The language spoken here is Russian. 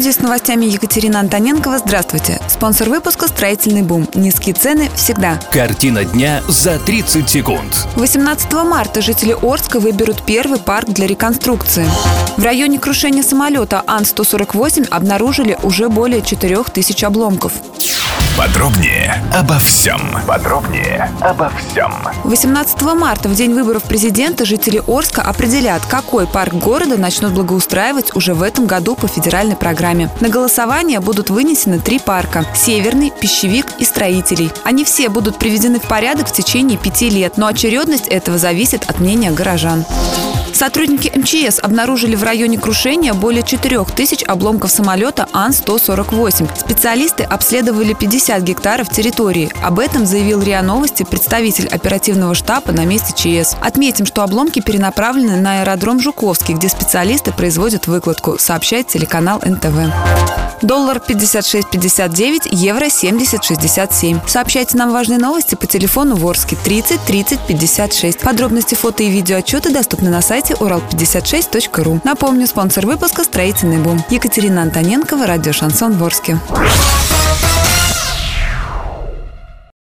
Студии с новостями Екатерина Антоненкова. Здравствуйте. Спонсор выпуска «Строительный бум». Низкие цены всегда. Картина дня за 30 секунд. 18 марта жители Орска выберут первый парк для реконструкции. В районе крушения самолета Ан-148 обнаружили уже более 4000 обломков. Подробнее обо всем. Подробнее обо всем. 18 марта, в день выборов президента, жители Орска определят, какой парк города начнут благоустраивать уже в этом году по федеральной программе. На голосование будут вынесены три парка – Северный, Пищевик и Строителей. Они все будут приведены в порядок в течение пяти лет, но очередность этого зависит от мнения горожан. Сотрудники МЧС обнаружили в районе крушения более 4 тысяч обломков самолета Ан-148. Специалисты обследовали 50 гектаров территории. Об этом заявил РИА Новости представитель оперативного штаба на месте ЧС. Отметим, что обломки перенаправлены на аэродром Жуковский, где специалисты производят выкладку, сообщает телеканал НТВ. Доллар 56.59, евро 70.67. Сообщайте нам важные новости по телефону Ворске 30 30 56. Подробности фото и видеоотчеты доступны на сайте урал56.ру. Напомню, спонсор выпуска «Строительный бум». Екатерина Антоненкова, радио «Шансон Ворске».